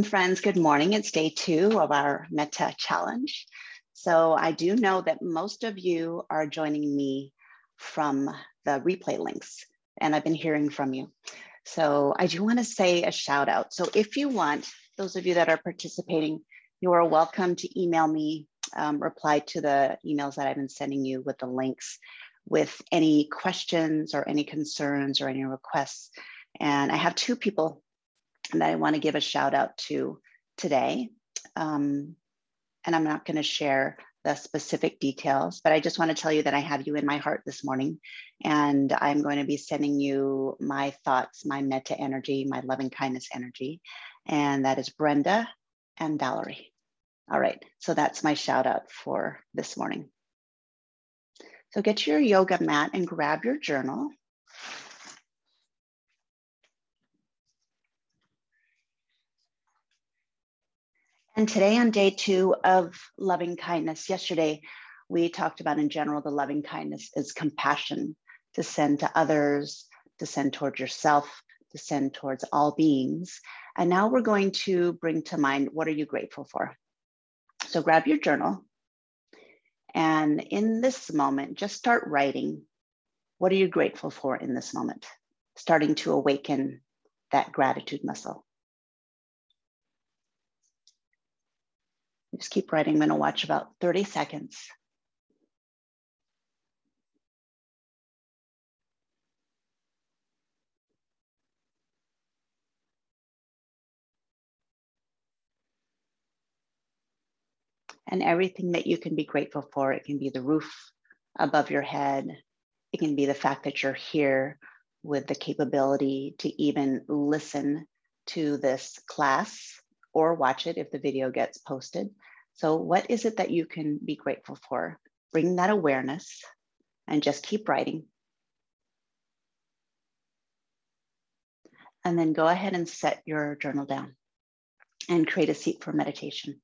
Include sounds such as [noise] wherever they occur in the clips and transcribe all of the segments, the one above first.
Welcome, friends. Good morning. It's day two of our Metta Challenge. So, I do know that most of you are joining me from the replay links, and I've been hearing from you. So, I do want to say a shout out. So, if you want, those of you that are participating, you are welcome to email me, um, reply to the emails that I've been sending you with the links with any questions or any concerns or any requests. And I have two people that I want to give a shout out to today. Um, and I'm not going to share the specific details, but I just want to tell you that I have you in my heart this morning. And I'm going to be sending you my thoughts, my metta energy, my loving kindness energy. And that is Brenda and Valerie. All right. So that's my shout out for this morning. So get your yoga mat and grab your journal. And today, on day two of loving kindness, yesterday we talked about in general the loving kindness is compassion to send to others, to send towards yourself, to send towards all beings. And now we're going to bring to mind what are you grateful for? So grab your journal. And in this moment, just start writing what are you grateful for in this moment? Starting to awaken that gratitude muscle. Just keep writing. I'm going to watch about 30 seconds. And everything that you can be grateful for, it can be the roof above your head. It can be the fact that you're here with the capability to even listen to this class or watch it if the video gets posted. So, what is it that you can be grateful for? Bring that awareness and just keep writing. And then go ahead and set your journal down and create a seat for meditation.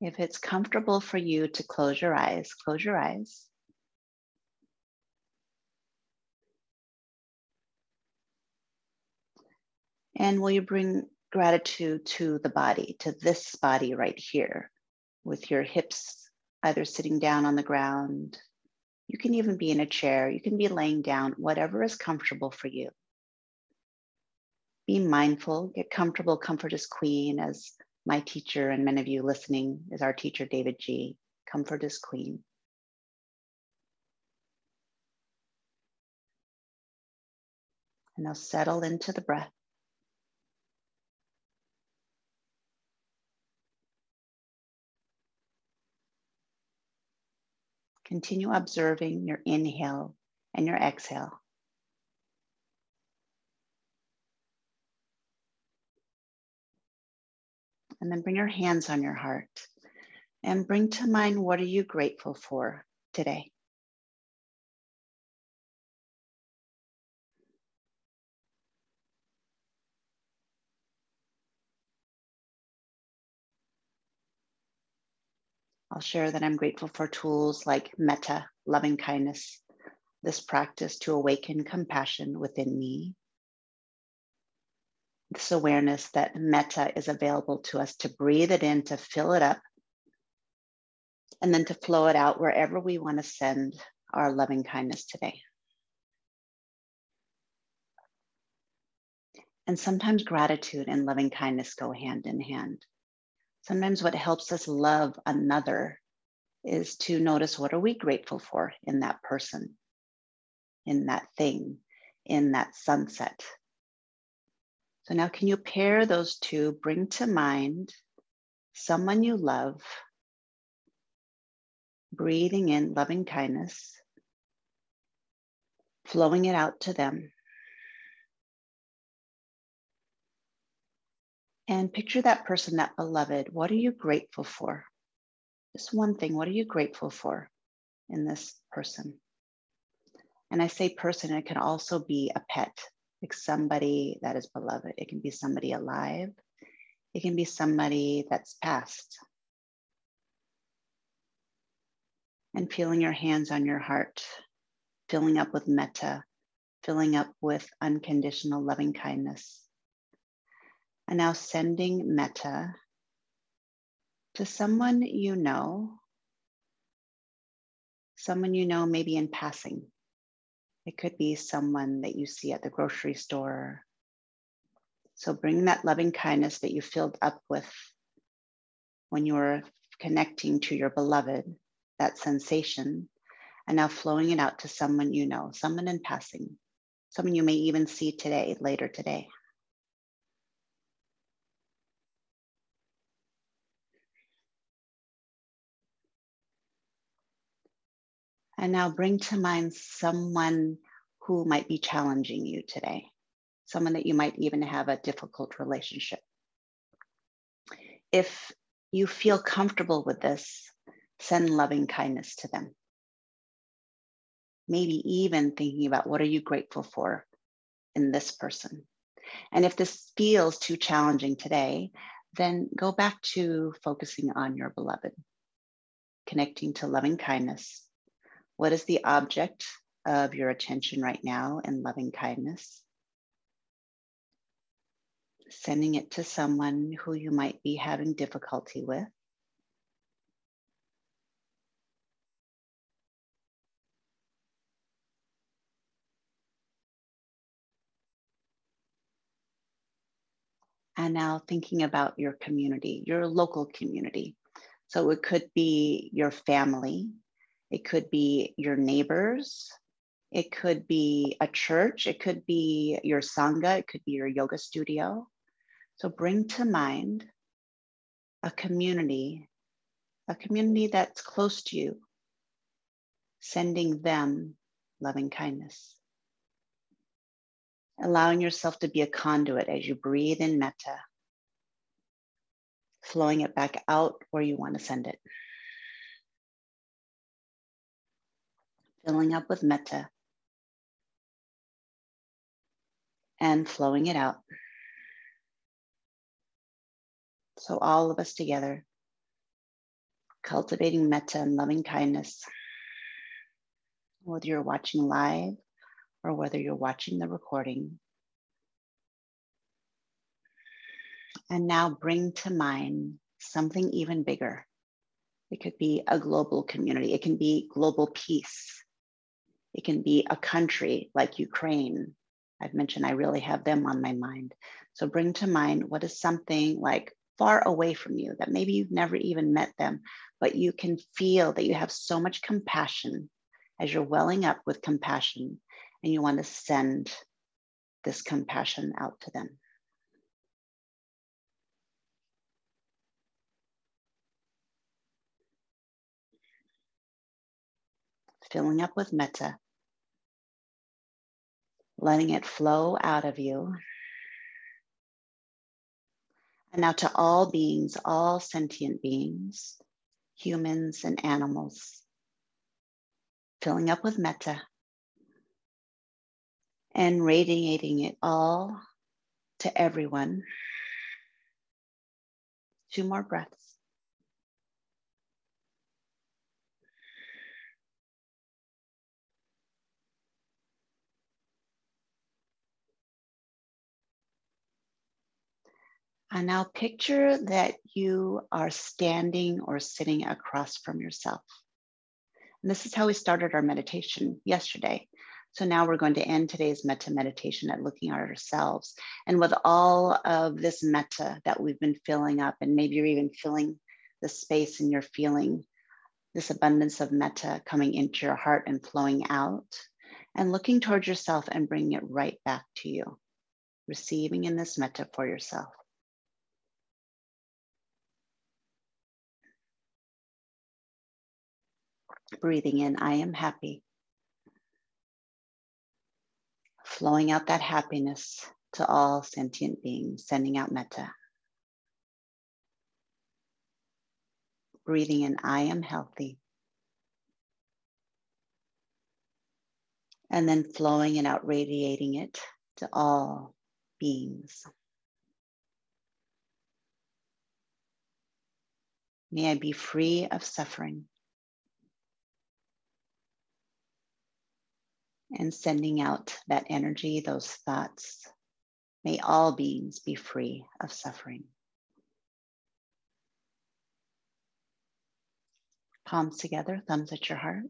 If it's comfortable for you to close your eyes, close your eyes. And will you bring gratitude to the body, to this body right here, with your hips either sitting down on the ground? You can even be in a chair, you can be laying down, whatever is comfortable for you. Be mindful, get comfortable. Comfort is queen, as my teacher and many of you listening is our teacher, davidji. Comfort is queen. And now settle into the breath. Continue observing your inhale and your exhale. And then bring your hands on your heart and bring to mind what are you grateful for today? I'll share that I'm grateful for tools like metta, loving kindness, this practice to awaken compassion within me. This awareness that metta is available to us to breathe it in, to fill it up, and then to flow it out wherever we want to send our loving kindness today. And sometimes gratitude and loving kindness go hand in hand. Sometimes what helps us love another is to notice what are we grateful for in that person, in that thing, in that sunset. So now can you pair those two, bring to mind someone you love, breathing in loving kindness, flowing it out to them. And picture that person, that beloved. What are you grateful for? Just one thing. What are you grateful for in this person? And I say person, it can also be a pet, like somebody that is beloved. It can be somebody alive, it can be somebody that's passed. And feeling your hands on your heart, filling up with metta, filling up with unconditional loving kindness. And now sending metta to someone you know, someone you know maybe in passing. It could be someone that you see at the grocery store. So bring that loving kindness that you filled up with when you were connecting to your beloved, that sensation, and now flowing it out to someone you know, someone in passing, someone you may even see today, later today. And now bring to mind someone who might be challenging you today, someone that you might even have a difficult relationship. If you feel comfortable with this, send loving kindness to them. Maybe even thinking about what are you grateful for in this person. And if this feels too challenging today, then go back to focusing on your beloved, connecting to loving kindness. What is the object of your attention right now in loving kindness? sending it to someone who you might be having difficulty with. And now thinking about your community, your local community. So it could be your family, it could be your neighbors, it could be a church, it could be your Sangha, it could be your yoga studio. So bring to mind a community, a community that's close to you, sending them loving kindness. Allowing yourself to be a conduit as you breathe in metta, flowing it back out where you want to send it. Filling up with metta and flowing it out. So, all of us together, cultivating metta and loving kindness, whether you're watching live or whether you're watching the recording. And now bring to mind something even bigger. It could be a global community, it can be global peace, it can be a country like Ukraine. I've mentioned I really have them on my mind. So bring to mind what is something like far away from you that maybe you've never even met them, but you can feel that you have so much compassion as you're welling up with compassion and you want to send this compassion out to them. Filling up with metta, letting it flow out of you and now to all beings, all sentient beings, humans and animals, filling up with metta and radiating it all to everyone. Two more breaths. And now picture that you are standing or sitting across from yourself. And this is how we started our meditation yesterday. So now we're going to end today's metta meditation at looking at ourselves. And with all of this metta that we've been filling up, and maybe you're even filling the space and you're feeling this abundance of metta coming into your heart and flowing out, and looking towards yourself and bringing it right back to you, receiving in this metta for yourself. Breathing in, I am happy. Flowing out that happiness to all sentient beings, sending out metta. Breathing in, I am healthy. And then flowing and out, radiating it to all beings. May I be free of suffering. And sending out that energy, those thoughts. May all beings be free of suffering. Palms together, thumbs at your heart.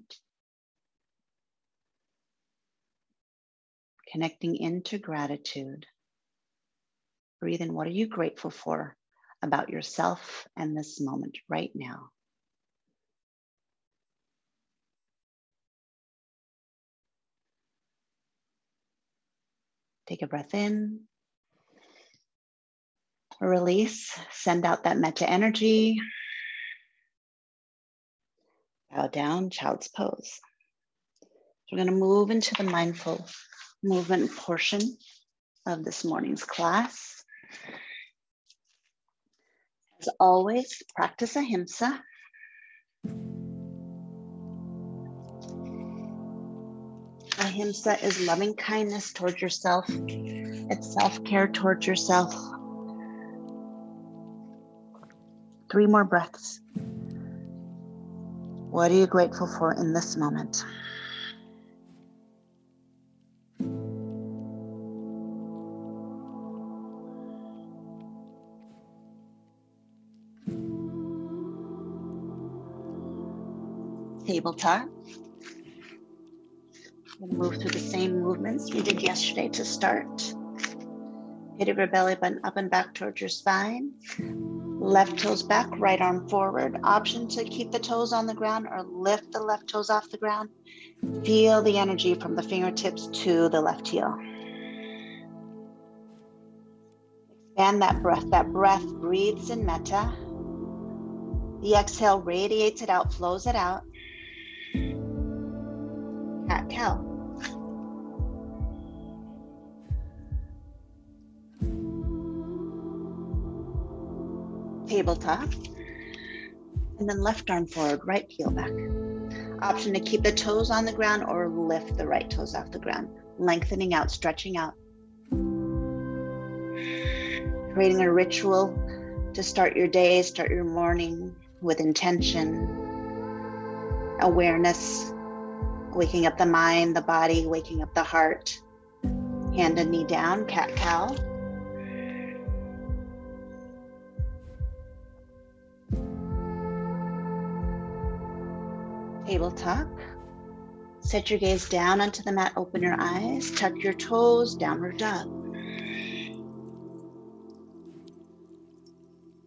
Connecting into gratitude. Breathe in what are you grateful for about yourself and this moment right now. Take a breath in. Release, send out that metta energy. Bow down, child's pose. We're going to move into the mindful movement portion of this morning's class. As always, practice ahimsa. Ahimsa is loving kindness towards yourself, it's self care towards yourself. Three more breaths. What are you grateful for in this moment? Tabletop. We'll move through the same movements we did yesterday to start. Hit your belly button up and back towards your spine. Left toes back, right arm forward. Option to keep the toes on the ground or lift the left toes off the ground. Feel the energy from the fingertips to the left heel. Expand that breath. That breath breathes in metta. The exhale radiates it out, flows it out. Cat cow. Tabletop. And then left arm forward, right heel back. Option to keep the toes on the ground or lift the right toes off the ground, lengthening out, stretching out. Creating a ritual to start your day, start your morning with intention, awareness, waking up the mind, the body, waking up the heart. Hand and knee down, cat cow. Tabletop. Set your gaze down onto the mat, open your eyes, tuck your toes, downward dog.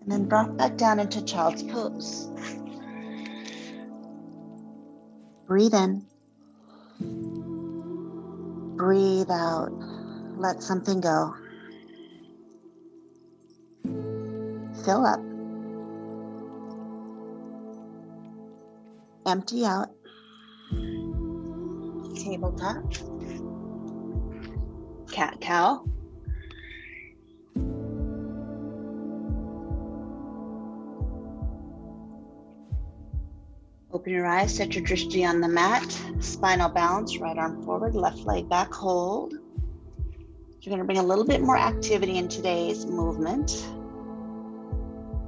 And then drop back down into child's pose. Breathe in. Breathe out. Let something go. Fill up. Empty out, tabletop, cat cow. Open your eyes, set your drishti on the mat, spinal balance, right arm forward, left leg back, hold. You're going to bring a little bit more activity in today's movement.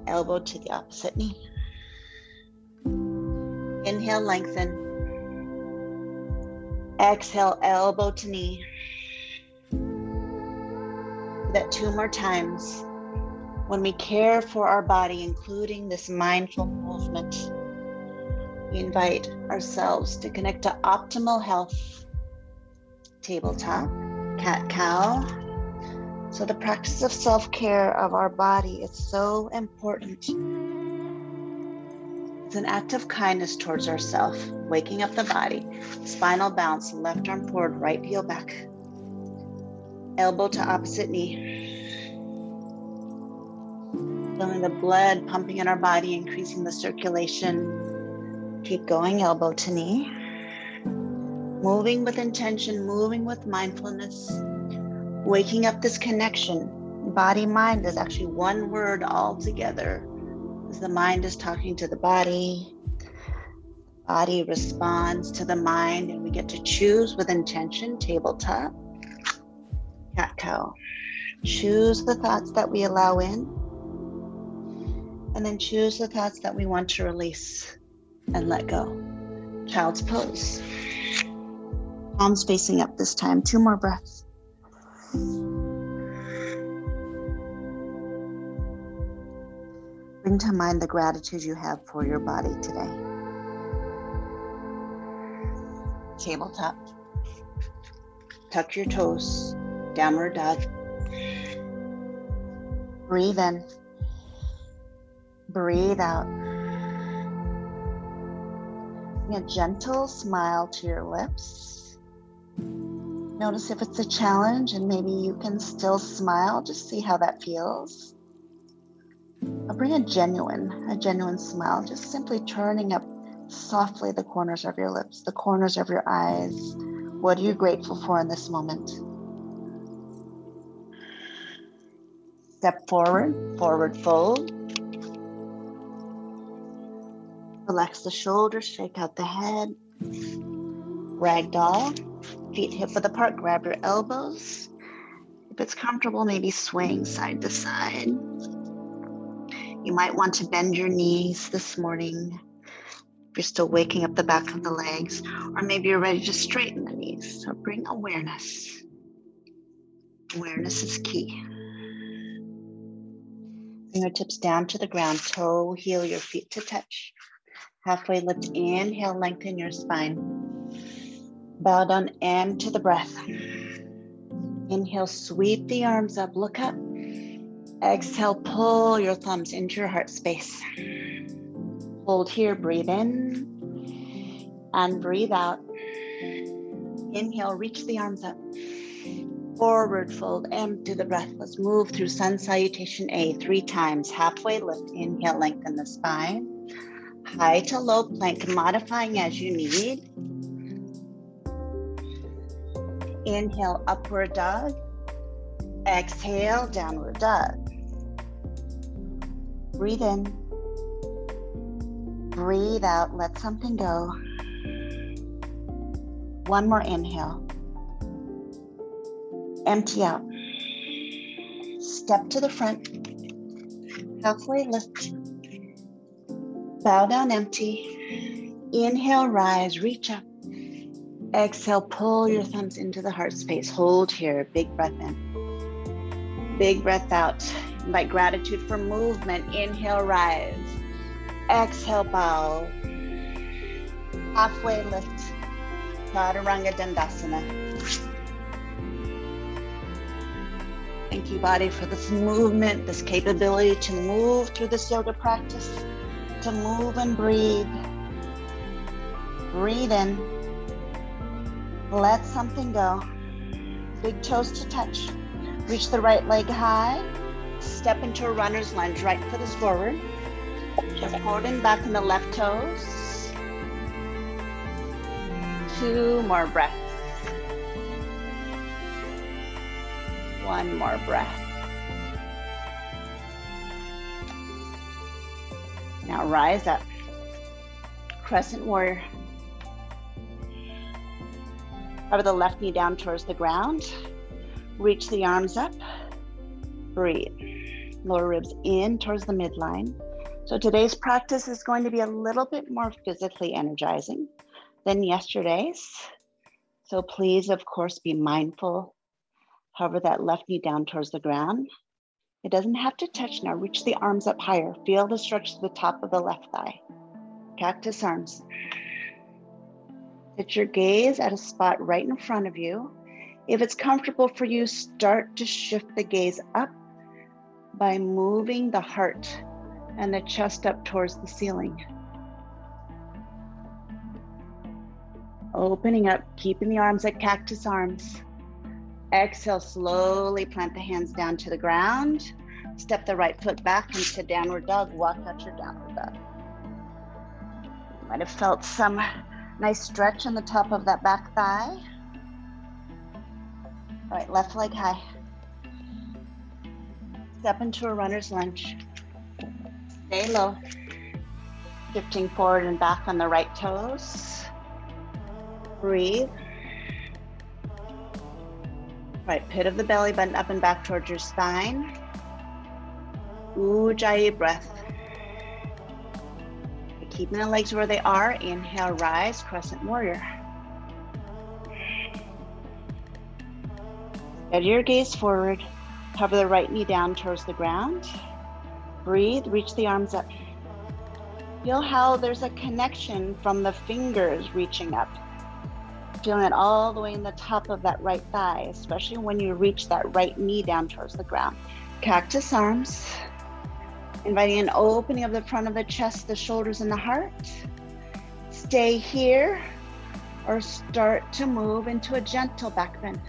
Elbow to the opposite knee. Inhale, lengthen. Exhale, elbow to knee. that two more times. When we care for our body, including this mindful movement, we invite ourselves to connect to optimal health. Tabletop, cat cow. So, the practice of self care of our body is so important it's an act of kindness towards ourself, waking up the body, spinal balance, left arm forward, right heel back, elbow to opposite knee. Feeling the blood pumping in our body, increasing the circulation. Keep going, elbow to knee. Moving with intention, moving with mindfulness, waking up this connection. Body mind is actually one word all together the mind is talking to the body, body responds to the mind, and we get to choose with intention, tabletop, cat cow. Choose the thoughts that we allow in, and then choose the thoughts that we want to release and let go. Child's pose. Palms facing up this time. Two more breaths. Bring to mind the gratitude you have for your body today. Tabletop. Tuck your toes. Downward dog. Breathe in. Breathe out. Bring a gentle smile to your lips. Notice if it's a challenge and maybe you can still smile. Just see how that feels. Bring a genuine, a genuine smile, just simply turning up softly the corners of your lips, the corners of your eyes. What are you grateful for in this moment? Step forward, forward fold. Relax the shoulders, shake out the head. Ragdoll, feet hip width apart, grab your elbows. If it's comfortable, maybe swing side to side. You might want to bend your knees this morning if you're still waking up the back of the legs, or maybe you're ready to straighten the knees. So bring awareness. Awareness is key. Fingertips down to the ground, toe, heel your feet to touch. Halfway lift, inhale, lengthen your spine. Bow down, M to the breath. Inhale, sweep the arms up, look up. Exhale, pull your thumbs into your heart space. Hold here, breathe in and breathe out. Inhale, reach the arms up. Forward fold, empty the breath. Let's move through sun salutation A three times. Halfway lift, inhale, lengthen the spine. High to low plank, modifying as you need. Inhale, upward dog. Exhale, downward dog. Breathe in. Breathe out. Let something go. One more inhale. Empty out. Step to the front. Halfway lift. Bow down empty. Inhale, rise, reach up. Exhale, pull your thumbs into the heart space. Hold here. Big breath in. Big breath out. Invite gratitude for movement. Inhale, rise. Exhale, bow. Halfway lift. Chaturanga Dandasana. Thank you, body, for this movement, this capability to move through this yoga practice, to move and breathe. Breathe in. Let something go. Big toes to touch. Reach the right leg high. Step into a runner's lunge. Right foot is forward. Just and back in the left toes. Two more breaths. One more breath. Now rise up. Crescent warrior. Cover the left knee down towards the ground. Reach the arms up. Breathe. Lower ribs in towards the midline. So today's practice is going to be a little bit more physically energizing than yesterday's. So please, of course, be mindful. Hover that left knee down towards the ground. It doesn't have to touch now. Reach the arms up higher. Feel the stretch to the top of the left thigh. Cactus arms. Set your gaze at a spot right in front of you. If it's comfortable for you, start to shift the gaze up by moving the heart and the chest up towards the ceiling. Opening up, keeping the arms at cactus arms. Exhale, slowly plant the hands down to the ground. Step the right foot back into downward dog. Walk out your downward dog. You might have felt some Nice stretch on the top of that back thigh. All right, left leg high. Step into a runner's lunge. Stay low. Shifting forward and back on the right toes. Breathe. Right, pit of the belly button up and back towards your spine. Ujjayi breath. Keeping the legs where they are. Inhale, rise, crescent warrior. Get your gaze forward. Cover the right knee down towards the ground. Breathe, reach the arms up. Feel how there's a connection from the fingers reaching up. Feeling it all the way in the top of that right thigh, especially when you reach that right knee down towards the ground. Cactus arms, inviting an opening of the front of the chest, the shoulders, and the heart. Stay here or start to move into a gentle back bend.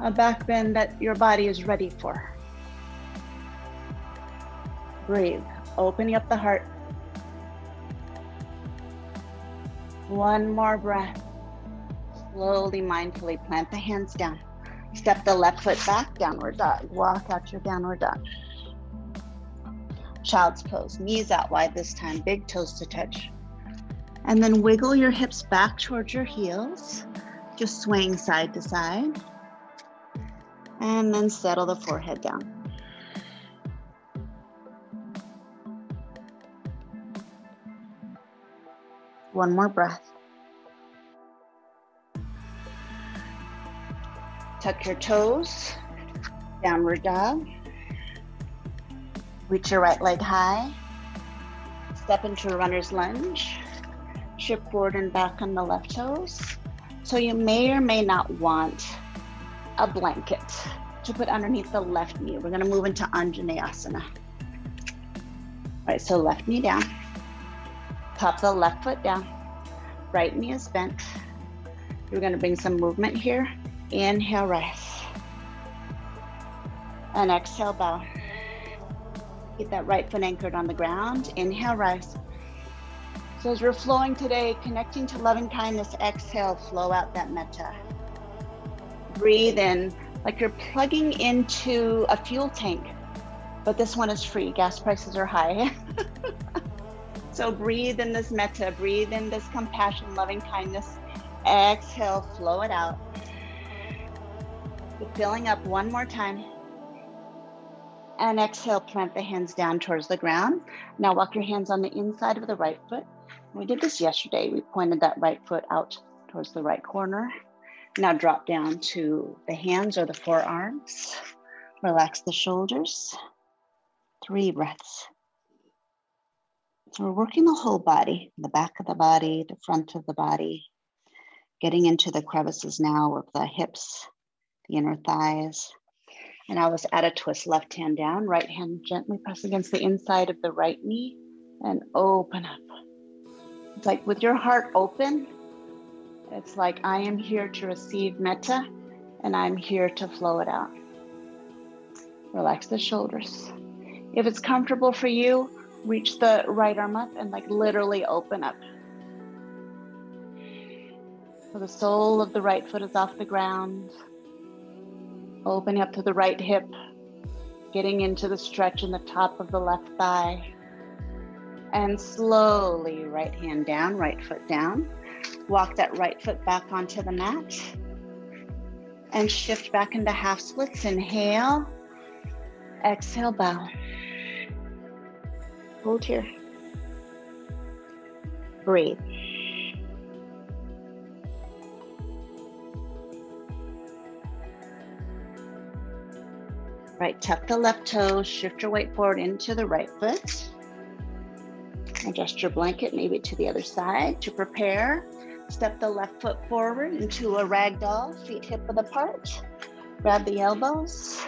A back bend that your body is ready for. Breathe, opening up the heart. One more breath. Slowly, mindfully plant the hands down. Step the left foot back, downward dog. Walk out your downward dog. Child's pose, knees out wide this time, big toes to touch. And then wiggle your hips back towards your heels, just swaying side to side. And then settle the forehead down. One more breath. Tuck your toes, downward dog. Reach your right leg high. Step into a runner's lunge. Shift forward and back on the left toes. So you may or may not want a blanket to put underneath the left knee. We're gonna move into Anjaneyasana. All right, so left knee down. Pop the left foot down. Right knee is bent. We're gonna bring some movement here. Inhale, rise. And exhale, bow. Keep that right foot anchored on the ground. Inhale, rise. So as we're flowing today, connecting to loving kindness, exhale, flow out that metta. Breathe in like you're plugging into a fuel tank, but this one is free. Gas prices are high. [laughs] so breathe in this metta, breathe in this compassion, loving kindness. Exhale, flow it out. Filling up one more time. And exhale, plant the hands down towards the ground. Now walk your hands on the inside of the right foot. We did this yesterday. We pointed that right foot out towards the right corner. Now drop down to the hands or the forearms. Relax the shoulders. Three breaths. So we're working the whole body, the back of the body, the front of the body, getting into the crevices now of the hips, the inner thighs, and I was at a twist, left hand down, right hand gently press against the inside of the right knee and open up. It's like with your heart open, it's like I am here to receive metta and I'm here to flow it out. Relax the shoulders. If it's comfortable for you, reach the right arm up and like literally open up. So the sole of the right foot is off the ground. Opening up to the right hip, getting into the stretch in the top of the left thigh. And slowly, right hand down, right foot down. Walk that right foot back onto the mat. And shift back into half splits. Inhale. Exhale, bow. Hold here. Breathe. Right, tuck the left toe, shift your weight forward into the right foot. Adjust your blanket maybe to the other side to prepare. Step the left foot forward into a ragdoll, feet hip width apart. Grab the elbows.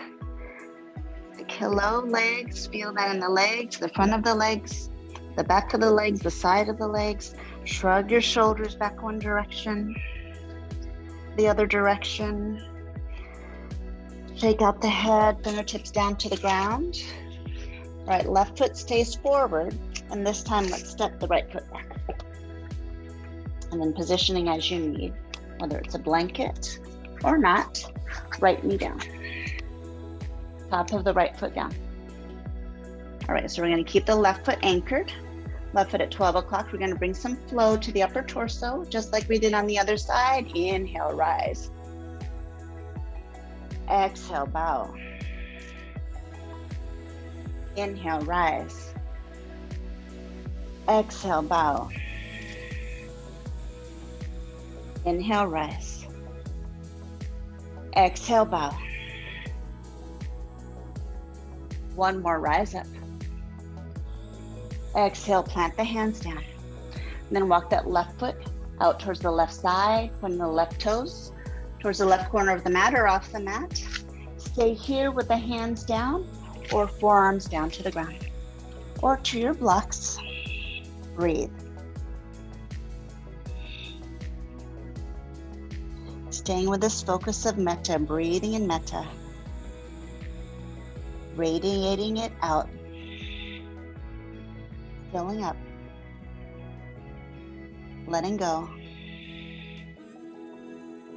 Hello, legs. Feel that in the legs, the front of the legs, the back of the legs, the side of the legs. Shrug your shoulders back one direction, the other direction. Shake out the head, fingertips down to the ground. Right, left foot stays forward, and this time let's step the right foot back. And then positioning as you need, whether it's a blanket or not, right knee down. Top of the right foot down. All right, so we're gonna keep the left foot anchored. Left foot at 12 o'clock. We're gonna bring some flow to the upper torso, just like we did on the other side. Inhale, rise. Exhale, bow. Inhale, rise. Exhale, bow. Inhale, rise. Exhale, bow. One more, rise up. Exhale, plant the hands down. And then walk that left foot out towards the left side, pointing the left toes towards the left corner of the mat or off the mat. Stay here with the hands down or forearms down to the ground or to your blocks. Breathe. Staying with this focus of metta, breathing in metta, radiating it out, filling up, letting go.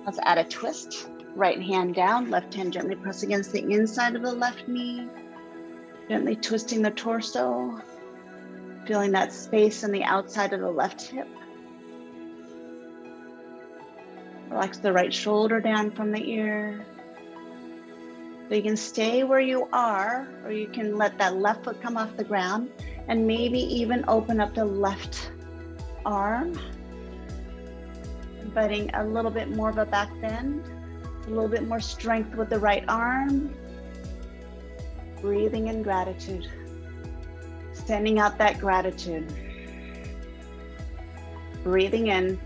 Let's add a twist. Right hand down, left hand gently press against the inside of the left knee, gently twisting the torso, feeling that space on the outside of the left hip. Relax the right shoulder down from the ear. So you can stay where you are, or you can let that left foot come off the ground and maybe even open up the left arm inviting a little bit more of a back bend, a little bit more strength with the right arm. Breathing in gratitude, sending out that gratitude. Breathing in,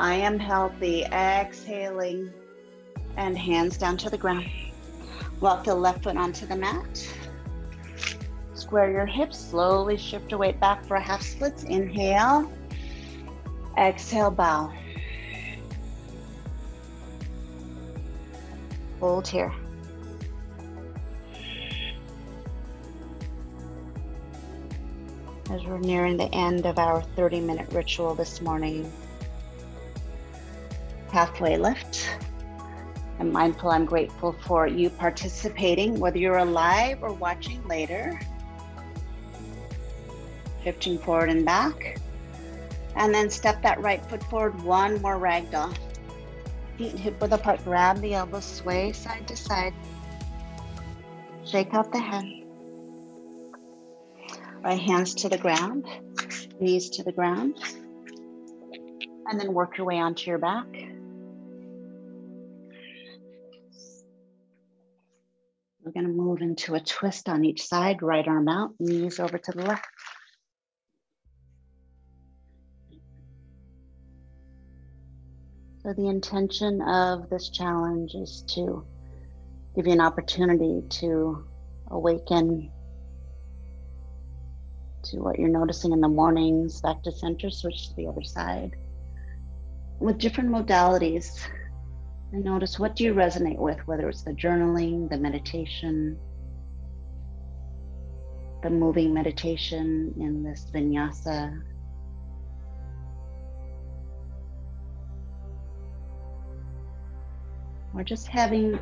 I am healthy. Exhaling, and hands down to the ground. Walk the left foot onto the mat. Square your hips, slowly shift your weight back for a half splits. Inhale. Exhale, bow. Hold here. As we're nearing the end of our 30 minute ritual this morning, halfway lift. I'm mindful, I'm grateful for you participating, whether you're alive or watching later. Shifting forward and back. And then step that right foot forward, one more ragdoll. Feet hip width apart, grab the elbows, sway side to side. Shake out the head. Right hands to the ground, knees to the ground. And then work your way onto your back. We're going to move into a twist on each side, right arm out, knees over to the left. So, the intention of this challenge is to give you an opportunity to awaken to what you're noticing in the mornings, back to center, switch to the other side. With different modalities, and notice what do you resonate with, whether it's the journaling, the meditation, the moving meditation in this vinyasa or just having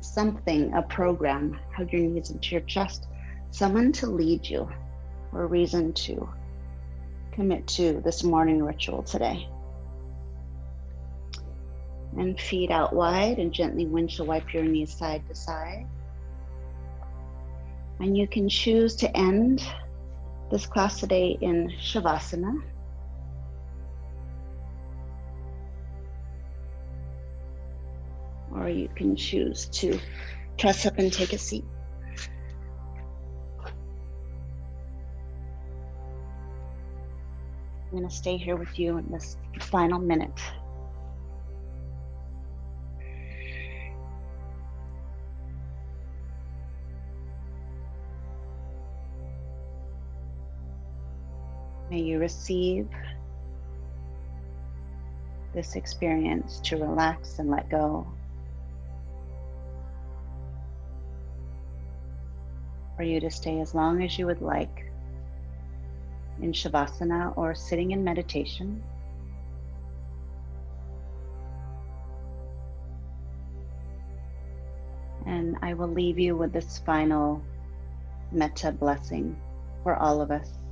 something, a program, hug your knees into your chest, someone to lead you, or a reason to commit to this morning ritual today. And feet out wide and gently windshield wipe your knees side to side. And you can choose to end this class today in Shavasana. or you can choose to press up and take a seat. I'm going to stay here with you in this final minute. May you receive this experience to relax and let go. for you to stay as long as you would like in Shavasana or sitting in meditation. And I will leave you with this final metta blessing for all of us.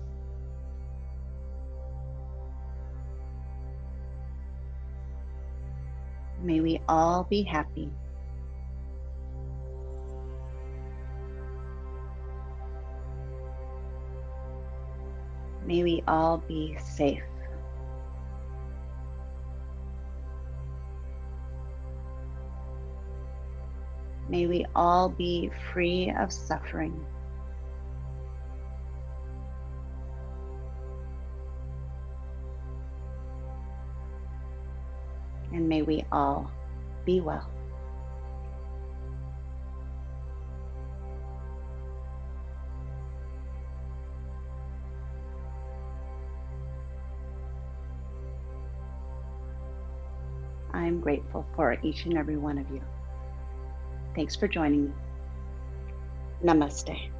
May we all be happy. May we all be safe. May we all be free of suffering. And may we all be well. I'm grateful for each and every one of you. Thanks for joining me. Namaste.